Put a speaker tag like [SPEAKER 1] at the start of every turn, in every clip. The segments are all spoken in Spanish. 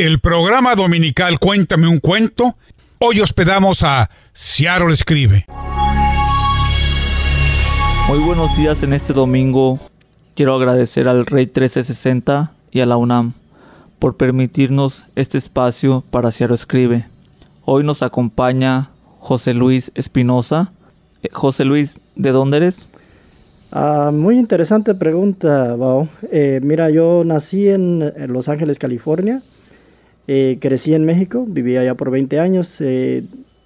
[SPEAKER 1] el programa dominical Cuéntame un cuento. Hoy hospedamos a Ciaro Escribe.
[SPEAKER 2] Muy buenos días en este domingo. Quiero agradecer al Rey 1360 y a la UNAM por permitirnos este espacio para Ciaro Escribe. Hoy nos acompaña José Luis Espinosa. Eh, José Luis, ¿de dónde eres?
[SPEAKER 3] Ah, muy interesante pregunta, Bao. Eh, mira, yo nací en, Los Ángeles, California. Eh, crecí en México, viví allá por 20 años.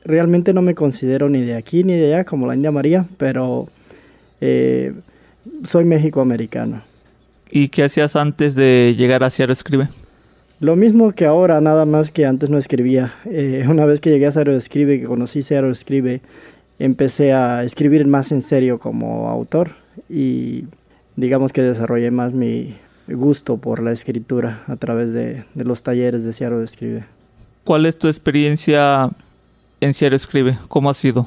[SPEAKER 3] realmente no me considero ni de aquí ni de allá, como la India María, pero soy mexicoamericano.
[SPEAKER 2] ¿Y qué hacías antes de llegar a Ciaro Escribe?
[SPEAKER 3] Lo mismo que ahora, nada más que antes no escribía. una vez que llegué a Ciaro Escribe, que conocí Ciaro Escribe, empecé a escribir más en serio como autor y digamos que desarrollé más mi gusto por la escritura a través de, los talleres de Ciaro Escribe.
[SPEAKER 2] ¿Cuál es tu experiencia en Ciaro Escribe? ¿Cómo ha sido?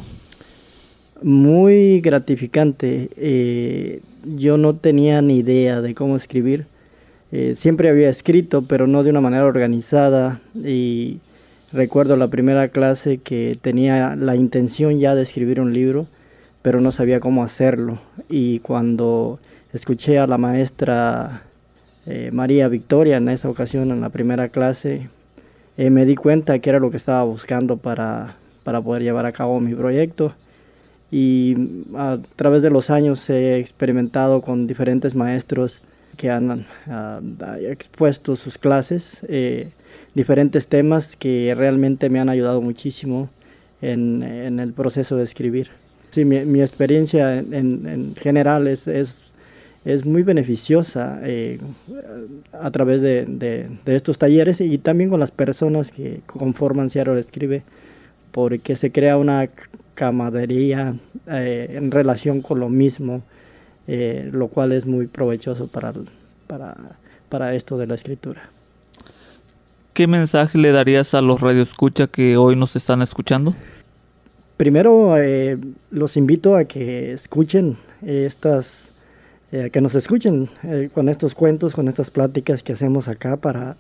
[SPEAKER 3] Muy gratificante. Eh, yo no tenía ni idea de cómo escribir. Eh, siempre había escrito, pero no de una manera organizada. Y recuerdo la primera clase que tenía la intención ya de escribir un libro pero no sabía cómo hacerlo. Y cuando escuché a la maestra eh, María Victoria en esa ocasión, en la primera clase, eh, me di cuenta que era lo que estaba buscando para, para poder llevar a cabo mi proyecto. Y a través de los años he experimentado con diferentes maestros que han ah, expuesto sus clases, eh, diferentes temas que realmente me han ayudado muchísimo en, el proceso de escribir. Sí, mi, experiencia en, general es, es, muy beneficiosa eh, a través de, de, estos talleres y también con las personas que conforman Seattle Escribe, porque se crea una camaradería eh, en relación con lo mismo, eh, lo cual es muy provechoso para, para, para esto de la escritura.
[SPEAKER 2] ¿Qué mensaje le darías a los radioescucha que hoy nos están escuchando?
[SPEAKER 3] Primero los invito a que escuchen estas, eh, que nos escuchen eh, con estos cuentos, con estas pláticas que hacemos acá para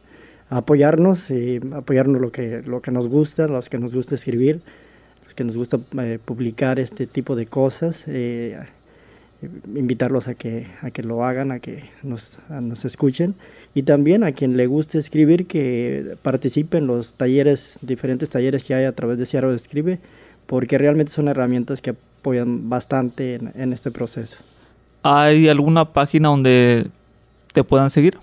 [SPEAKER 3] apoyarnos y apoyarnos lo que, lo que nos gusta, los que nos gusta escribir, los que nos gusta publicar este tipo de cosas, invitarlos a que, a que lo hagan, a que nos, nos escuchen y también a quien le guste escribir que participe en los talleres, diferentes talleres que hay a través de Ciaro Escribe porque realmente son herramientas que apoyan bastante en, este proceso.
[SPEAKER 2] ¿Hay alguna página donde te puedan seguir?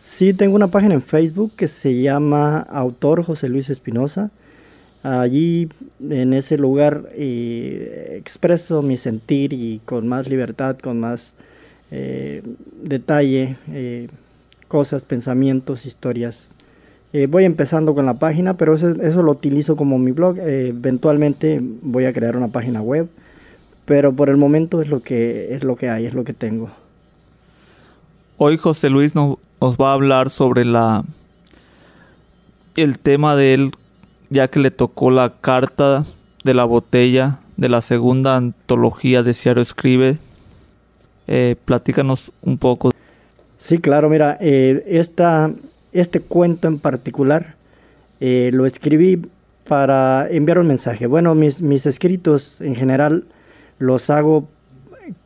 [SPEAKER 3] Sí, tengo una página en Facebook que se llama Autor José Luis Espinosa. Allí, en ese lugar, eh, expreso mi sentir y con más libertad, con más eh, detalle, eh, cosas, pensamientos, historias voy empezando con la página, pero eso, lo utilizo como mi blog. Eventualmente voy a crear una página web, pero por el momento es lo que, es lo que hay, es lo que tengo.
[SPEAKER 2] Hoy José Luis nos, va a hablar sobre la el tema de él, ya que le tocó la carta de la botella de la segunda antología de Ciaro Escribe. Eh, platícanos un poco.
[SPEAKER 3] Sí, claro, mira, esta este cuento en particular eh, lo escribí para enviar un mensaje. Bueno, mis, mis escritos en general los hago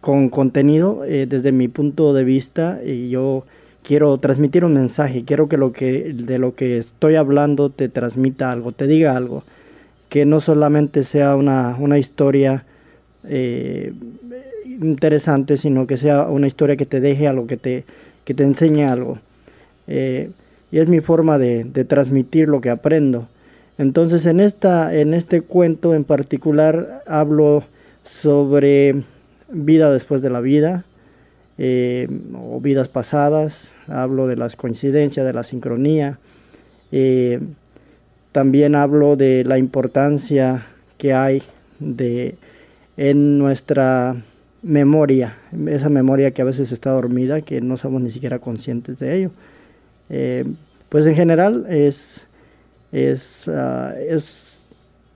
[SPEAKER 3] con contenido eh, desde mi punto de vista y yo quiero transmitir un mensaje, quiero que, lo que de lo que estoy hablando te transmita algo, te diga algo, que no solamente sea una, una historia eh, interesante, sino que sea una historia que te deje algo, que te, que te enseñe algo y es mi forma de, transmitir lo que aprendo. Entonces en, esta, en este cuento en particular hablo sobre vida después de la vida eh, o vidas pasadas, hablo de las coincidencias, de la sincronía, eh, también hablo de la importancia que hay de, en nuestra memoria, esa memoria que a veces está dormida, que no somos ni siquiera conscientes de ello. Eh, pues en general es, ah, es,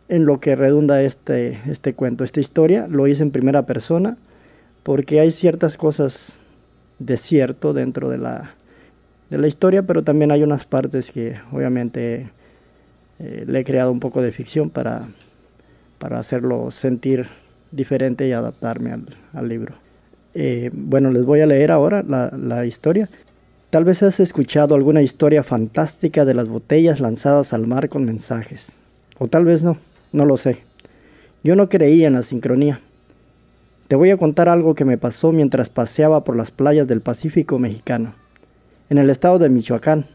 [SPEAKER 3] en lo que redunda este, este cuento, esta historia. Lo hice en primera persona porque hay ciertas cosas de cierto dentro de la de la historia, pero también hay unas partes que obviamente eh, le he creado un poco de ficción para, para hacerlo sentir diferente y adaptarme al, al libro. Eh, bueno, les voy a leer ahora la, la historia. Tal vez has escuchado alguna historia fantástica de las botellas lanzadas al mar con mensajes. O tal vez no, no lo sé. Yo no creía en la sincronía. Te voy a contar algo que me pasó mientras paseaba por las playas del Pacífico mexicano, en el estado de Michoacán,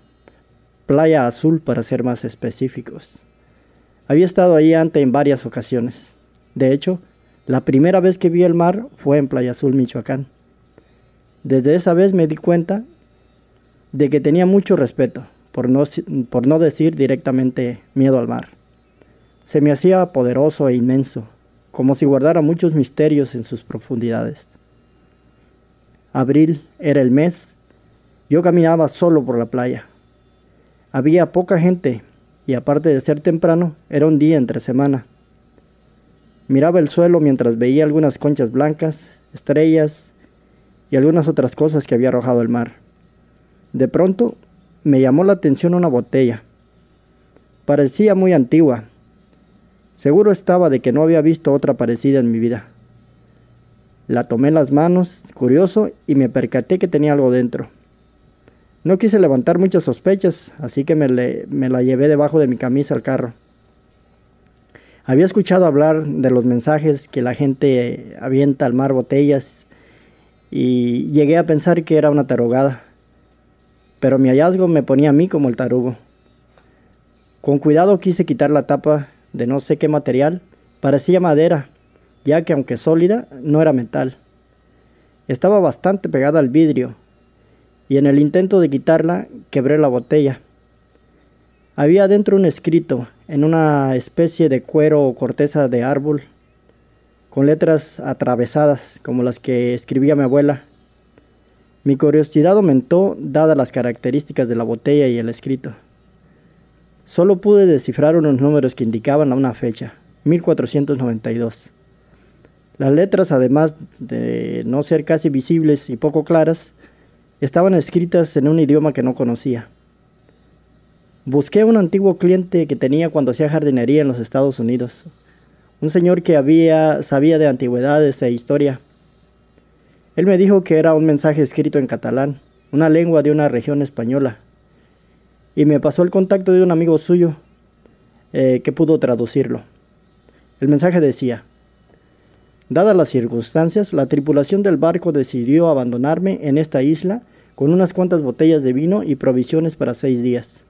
[SPEAKER 3] Playa Azul para ser más específicos. Había estado ahí antes en varias ocasiones. De hecho, la primera vez que vi el mar fue en Playa Azul, Michoacán. Desde esa vez me di cuenta de que tenía mucho respeto, por no, por no decir directamente miedo al mar. Se me hacía poderoso e inmenso, como si guardara muchos misterios en sus profundidades. Abril era el mes. Yo caminaba solo por la playa. Había poca gente y aparte de ser temprano, era un día entre semana. Miraba el suelo mientras veía algunas conchas blancas, estrellas y algunas otras cosas que había arrojado el mar. De pronto me llamó la atención una botella. Parecía muy antigua. Seguro estaba de que no había visto otra parecida en mi vida. La tomé en las manos, curioso, y me percaté que tenía algo dentro. No quise levantar muchas sospechas, así que me, la llevé debajo de mi camisa al carro. Había escuchado hablar de los mensajes que la gente avienta al mar botellas y llegué a pensar que era una tarugada. Pero mi hallazgo me ponía a mí como el tarugo. Con cuidado quise quitar la tapa de no sé qué material. Parecía madera, ya que aunque sólida, no era metal. Estaba bastante pegada al vidrio, y en el intento de quitarla quebré la botella. Había dentro un escrito en una especie de cuero o corteza de árbol, con letras atravesadas como las que escribía mi abuela. Mi curiosidad aumentó dadas las características de la botella y el escrito. Solo pude descifrar unos números que indicaban a una fecha, 1492. Las letras, además de no ser casi visibles y poco claras, estaban escritas en un idioma que no conocía. Busqué a un antiguo cliente que tenía cuando hacía jardinería en los Estados Unidos. Un señor que había, sabía de antigüedades e historia. Él me dijo que era un mensaje escrito en catalán, una lengua de una región española. Y me pasó el contacto de un amigo suyo eh, que pudo traducirlo. El mensaje decía, Dadas las circunstancias, la tripulación del barco decidió abandonarme en esta isla con unas cuantas botellas de vino y provisiones para seis días.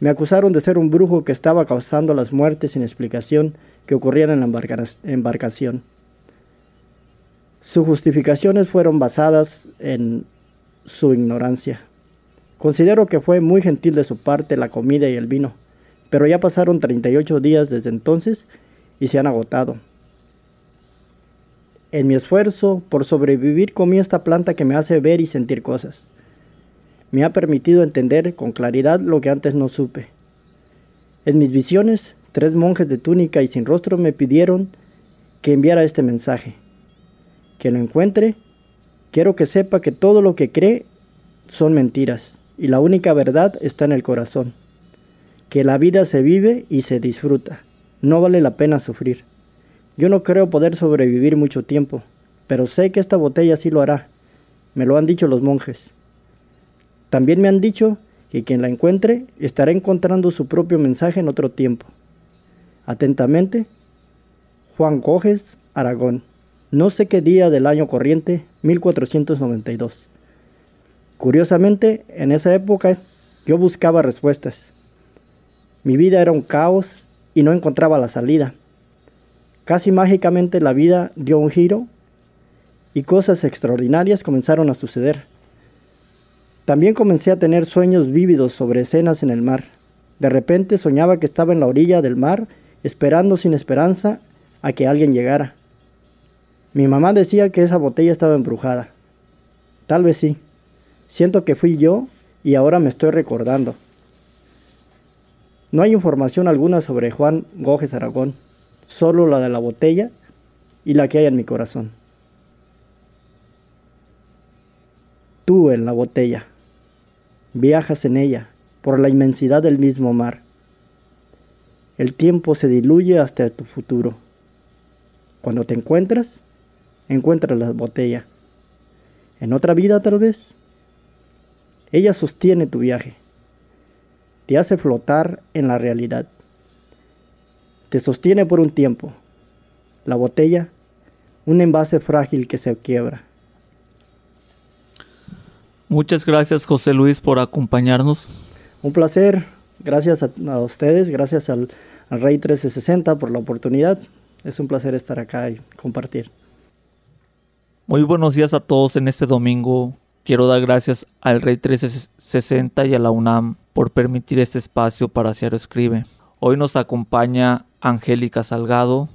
[SPEAKER 3] Me acusaron de ser un brujo que estaba causando las muertes sin explicación que ocurrían en la embarcación. Sus justificaciones fueron basadas en su ignorancia. Considero que fue muy gentil de su parte la comida y el vino, pero ya pasaron 38 días desde entonces y se han agotado. En mi esfuerzo por sobrevivir comí esta planta que me hace ver y sentir cosas me ha permitido entender con claridad lo que antes no supe. En mis visiones, tres monjes de túnica y sin rostro me pidieron que enviara este mensaje. Que lo encuentre, quiero que sepa que todo lo que cree son mentiras y la única verdad está en el corazón. Que la vida se vive y se disfruta. No vale la pena sufrir. Yo no creo poder sobrevivir mucho tiempo, pero sé que esta botella sí lo hará. Me lo han dicho los monjes. También me han dicho que quien la encuentre estará encontrando su propio mensaje en otro tiempo. Atentamente, Juan Coges, Aragón. No sé qué día del año corriente, 1492. Curiosamente, en esa época yo buscaba respuestas. Mi vida era un caos y no encontraba la salida. Casi mágicamente la vida dio un giro y cosas extraordinarias comenzaron a suceder. También comencé a tener sueños vívidos sobre escenas en el mar. De repente soñaba que estaba en la orilla del mar, esperando sin esperanza a que alguien llegara. Mi mamá decía que esa botella estaba embrujada. Tal vez sí. Siento que fui yo y ahora me estoy recordando. No hay información alguna sobre Juan Gojes Aragón, solo la de la botella y la que hay en mi corazón. Tú en la botella. Viajas en ella por la inmensidad del mismo mar. El tiempo se diluye hasta tu futuro. Cuando te encuentras, encuentras la botella. En otra vida tal vez. Ella sostiene tu viaje. Te hace flotar en la realidad. Te sostiene por un tiempo. La botella, un envase frágil que se quiebra.
[SPEAKER 2] Muchas gracias José Luis por acompañarnos.
[SPEAKER 3] Un placer, gracias a, ustedes, gracias al, al Rey 1360 por la oportunidad. Es un placer estar acá y compartir.
[SPEAKER 2] Muy buenos días a todos en este domingo. Quiero dar gracias al Rey 1360 y a la UNAM por permitir este espacio para Ciaro Escribe. Hoy nos acompaña Angélica Salgado.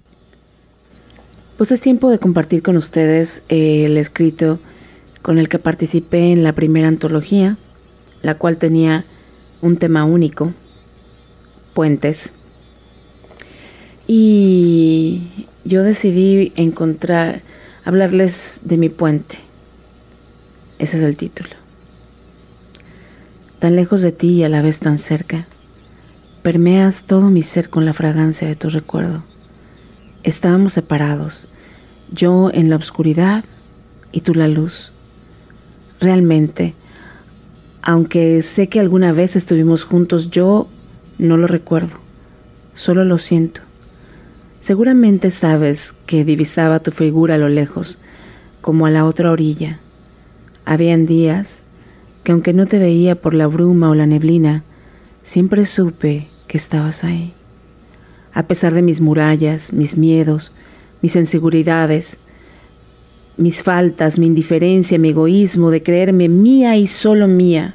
[SPEAKER 4] Pues es tiempo de compartir con ustedes el escrito con el que participé en la primera antología, la cual tenía un tema único, puentes. Y yo decidí encontrar, hablarles de mi puente. Ese es el título. Tan lejos de ti y a la vez tan cerca, permeas todo mi ser con la fragancia de tu recuerdo. Estábamos separados, yo en la oscuridad y tú la luz realmente. Aunque sé que alguna vez estuvimos juntos, yo no lo recuerdo, solo lo siento. Seguramente sabes que divisaba tu figura a lo lejos, como a la otra orilla. Habían días que aunque no te veía por la bruma o la neblina, siempre supe que estabas ahí. A pesar de mis murallas, mis miedos, mis inseguridades, mis faltas, mi indiferencia, mi egoísmo de creerme mía y solo mía.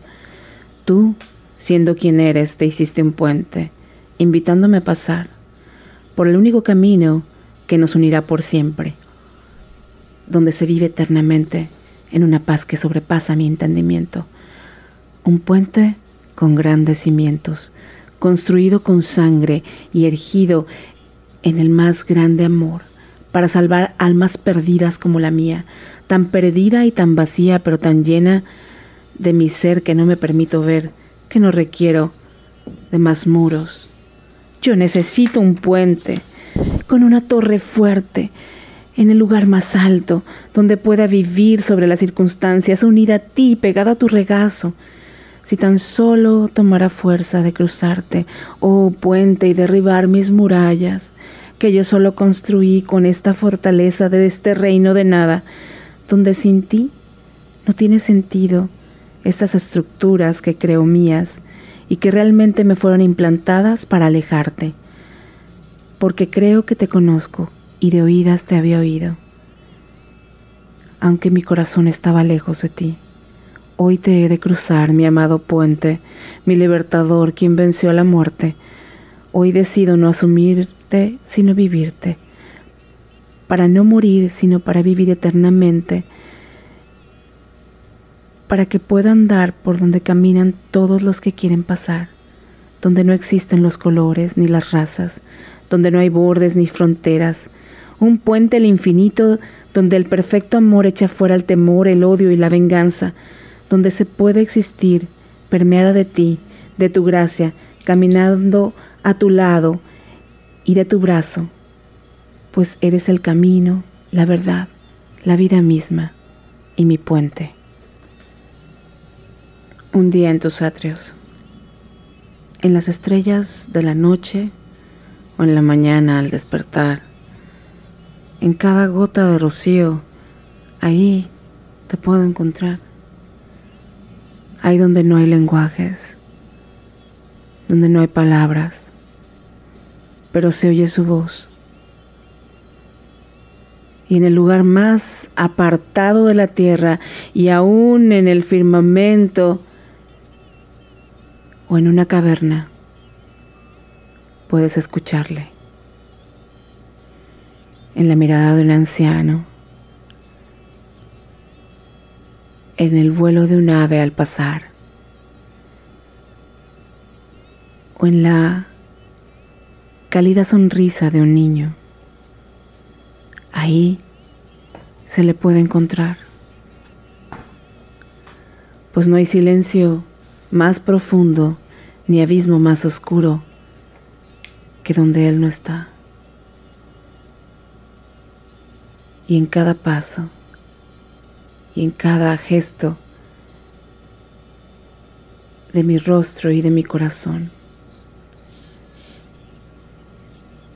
[SPEAKER 4] Tú, siendo quien eres, te hiciste un puente, invitándome a pasar por el único camino que nos unirá por siempre, donde se vive eternamente en una paz que sobrepasa mi entendimiento. Un puente con grandes cimientos, construido con sangre y erigido en el más grande amor para salvar almas perdidas como la mía, tan perdida y tan vacía, pero tan llena de mi ser que no me permito ver, que no requiero de más muros. Yo necesito un puente con una torre fuerte en el lugar más alto, donde pueda vivir sobre las circunstancias, unida a ti, pegada a tu regazo. Si tan solo tomara fuerza de cruzarte, oh puente, y derribar mis murallas, que yo solo construí con esta fortaleza de este reino de nada, donde sin ti no tiene sentido estas estructuras que creo mías y que realmente me fueron implantadas para alejarte, porque creo que te conozco y de oídas te había oído, aunque mi corazón estaba lejos de ti. Hoy te he de cruzar, mi amado puente, mi libertador, quien venció a la muerte. Hoy decido no asumir sino vivirte, para no morir, sino para vivir eternamente, para que pueda andar por donde caminan todos los que quieren pasar, donde no existen los colores ni las razas, donde no hay bordes ni fronteras, un puente al infinito donde el perfecto amor echa fuera el temor, el odio y la venganza, donde se puede existir permeada de ti, de tu gracia, caminando a tu lado, y de tu brazo, pues eres el camino, la verdad, la vida misma y mi puente. Un día en tus atrios, en las estrellas de la noche o en la mañana al despertar, en cada gota de rocío, ahí te puedo encontrar. Ahí donde no hay lenguajes, donde no hay palabras, pero se oye su voz. Y en el lugar más apartado de la tierra y aún en el firmamento o en una caverna, puedes escucharle. En la mirada de un anciano, en el vuelo de un ave al pasar, o en la cálida sonrisa de un niño. Ahí se le puede encontrar, pues no hay silencio más profundo ni abismo más oscuro que donde Él no está. Y en cada paso y en cada gesto de mi rostro y de mi corazón.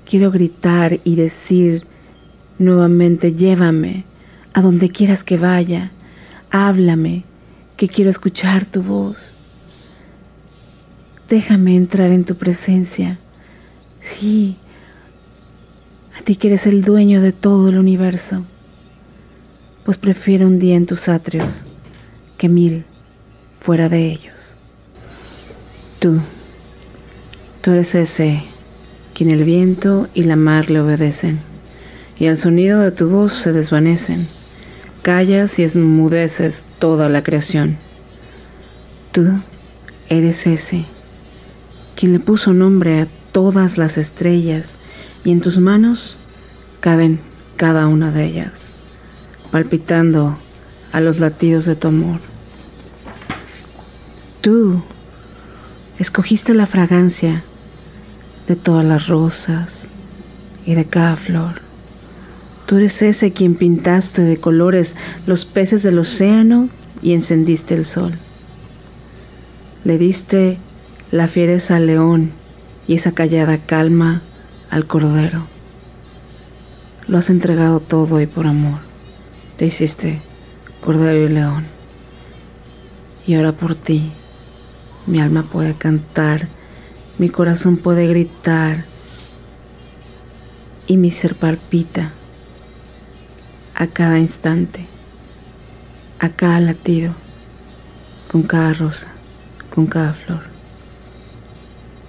[SPEAKER 4] Quiero gritar y decir nuevamente, llévame a donde quieras que vaya, háblame, que quiero escuchar tu voz. Déjame entrar en tu presencia. Sí, a ti que eres el dueño de todo el universo, pues prefiero un día en tus atrios que mil fuera de ellos. Tú, tú eres ese quien el viento y la mar le obedecen, y al sonido de tu voz se desvanecen. Callas y esmudeces toda la creación. Tú eres ese, quien le puso nombre a todas las estrellas, y en tus manos caben cada una de ellas, palpitando a los latidos de tu amor. Tú escogiste la fragancia de todas las rosas y de cada flor. Tú eres ese quien pintaste de colores los peces del océano y encendiste el sol. Le diste la fiereza al león y esa callada calma al cordero. Lo has entregado todo y por amor. Te hiciste cordero y león. Y ahora por ti mi alma puede cantar, mi corazón puede gritar y mi ser palpita a cada instante, a cada latido, con cada rosa, con cada flor.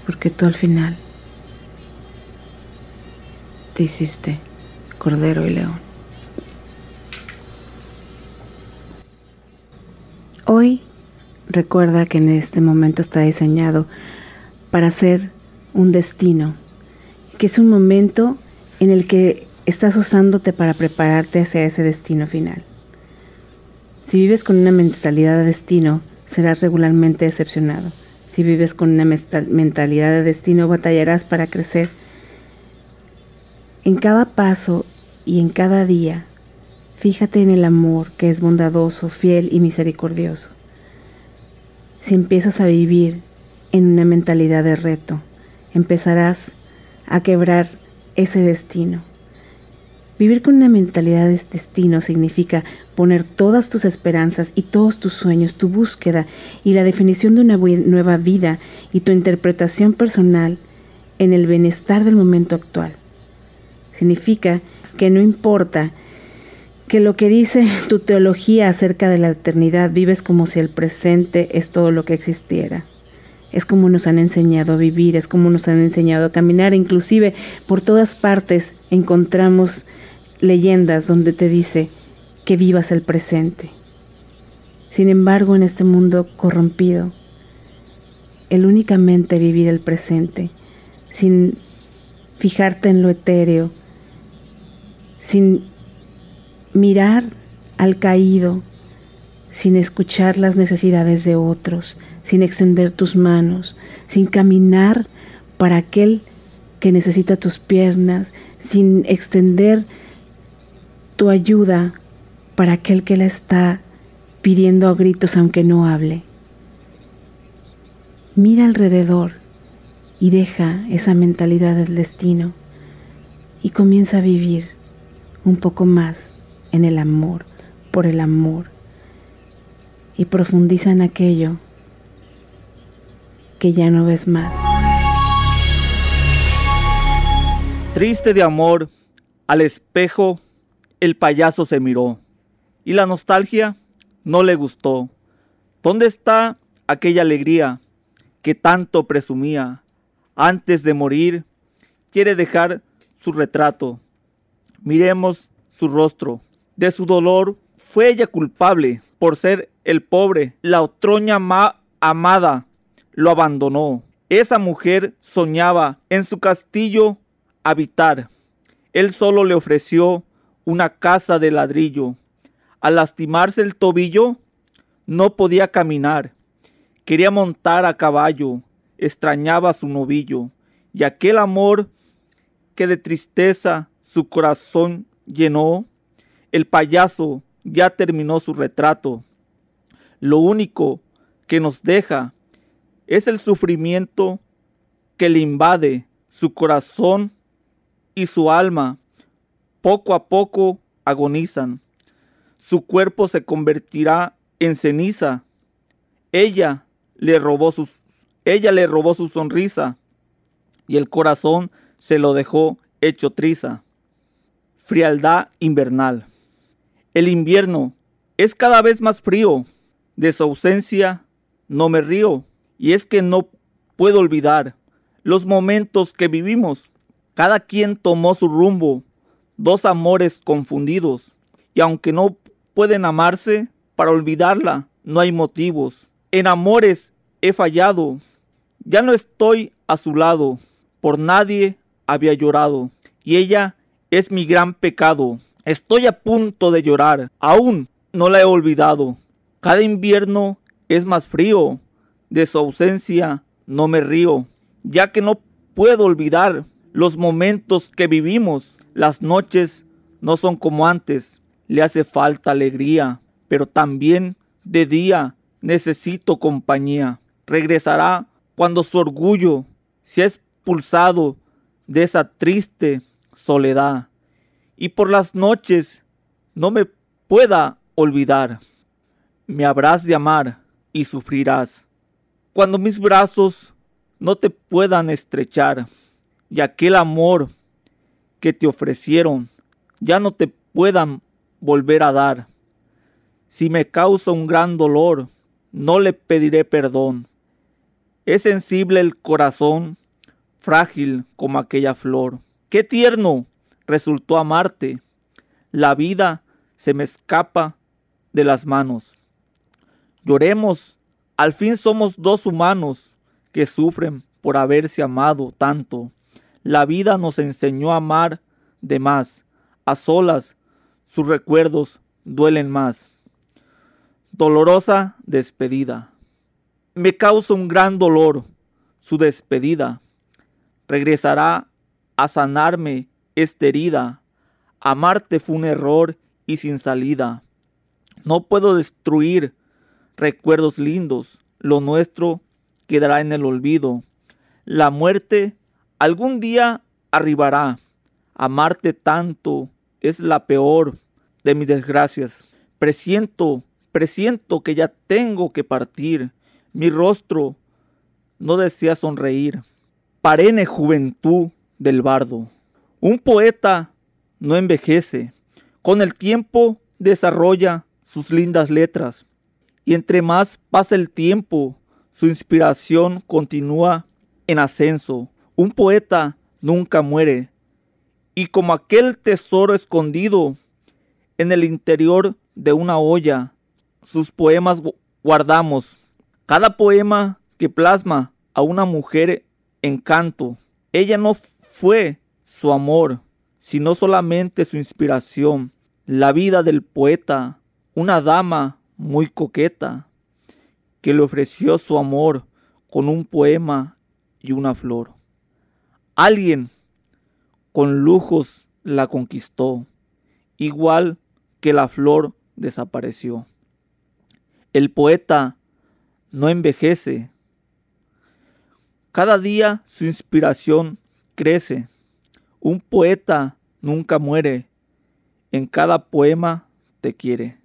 [SPEAKER 4] Porque tú al final te hiciste cordero y león. Hoy Recuerda que en este momento está diseñado para ser un destino, que es un momento en el que estás usándote para prepararte hacia ese destino final. Si vives con una mentalidad de destino, serás regularmente decepcionado. Si vives con una mentalidad de destino, batallarás para crecer. En cada paso y en cada día, fíjate en el amor que es bondadoso, fiel y misericordioso si empiezas a vivir en una mentalidad de reto, empezarás a quebrar ese destino. Vivir con una mentalidad de destino significa poner todas tus esperanzas y todos tus sueños, tu búsqueda y la definición de una nueva vida y tu interpretación personal en el bienestar del momento actual. Significa que no importa que lo que dice tu teología acerca de la eternidad vives como si el presente es todo lo que existiera. Es como nos han enseñado a vivir, es como nos han enseñado a caminar, inclusive por todas partes encontramos leyendas donde te dice que vivas el presente. Sin embargo, en este mundo corrompido, el únicamente vivir el presente, sin fijarte en lo etéreo, sin mirar al caído sin escuchar las necesidades de otros, sin extender tus manos, sin caminar para aquel que necesita tus piernas, sin extender tu ayuda para aquel que la está pidiendo a gritos aunque no hable. Mira alrededor y deja esa mentalidad del destino y comienza a vivir un poco más en el amor, por el amor, y profundiza en aquello que ya no ves más.
[SPEAKER 2] Triste de amor, al espejo el payaso se miró y la nostalgia no le gustó. ¿Dónde está aquella alegría que tanto presumía? Antes de morir, quiere dejar su retrato. Miremos su rostro de su dolor fue ella culpable por ser el pobre. La otroña amada lo abandonó. Esa mujer soñaba en su castillo habitar. Él solo le ofreció una casa de ladrillo. Al lastimarse el tobillo, no podía caminar. Quería montar a caballo, extrañaba su novillo, y aquel amor que de tristeza su corazón llenó, el payaso ya terminó su retrato. Lo único que nos deja es el sufrimiento que le invade su corazón y su alma. Poco a poco agonizan. Su cuerpo se convertirá en ceniza. Ella le robó sus, ella le robó su sonrisa y el corazón se lo dejó hecho triza. Frialdad invernal. El invierno es cada vez más frío. De su ausencia no me río. Y es que no puedo olvidar los momentos que vivimos. Cada quien tomó su rumbo, dos amores confundidos. Y aunque no pueden amarse, para olvidarla no hay motivos. En amores he fallado. Ya no estoy a su lado. Por nadie había llorado. Y ella es mi gran pecado. Estoy a punto de llorar. Aún no la he olvidado. Cada invierno es más frío. De su ausencia no me río. Ya que no puedo olvidar los momentos que vivimos. Las noches no son como antes. Le hace falta alegría pero también de día necesito compañía. Regresará cuando su orgullo se ha expulsado de esa triste soledad y por las noches no me pueda olvidar. Me habrás de amar y sufrirás. Cuando mis brazos no te puedan estrechar y aquel amor que te ofrecieron ya no te puedan volver a dar. Si me causa un gran dolor, no le pediré perdón. Es sensible el corazón, frágil como aquella flor. Qué tierno resultó amarte. La vida se me escapa de las manos. Lloremos, al fin somos dos humanos que sufren por haberse amado tanto. La vida nos enseñó a amar de más. A solas, sus recuerdos duelen más dolorosa despedida. Me causa un gran dolor su despedida. Regresará a sanarme esta herida. Amarte fue un error y sin salida. No puedo destruir recuerdos lindos. Lo nuestro quedará en el olvido. La muerte algún día arribará. Amarte tanto es la peor de mis desgracias. Presiento Presiento que ya tengo que partir. Mi rostro no desea sonreír. Parene juventud del bardo. Un poeta no envejece. Con el tiempo desarrolla sus lindas letras. Y entre más pasa el tiempo, su inspiración continúa en ascenso. Un poeta nunca muere. Y como aquel tesoro escondido en el interior de una olla, sus poemas guardamos. Cada poema que plasma a una mujer en canto, ella no fue su amor, sino solamente su inspiración. La vida del poeta, una dama muy coqueta, que le ofreció su amor con un poema y una flor. Alguien con lujos la conquistó, igual que la flor desapareció. El poeta no envejece. Cada día su inspiración crece. Un poeta nunca muere. En cada poema te quiere.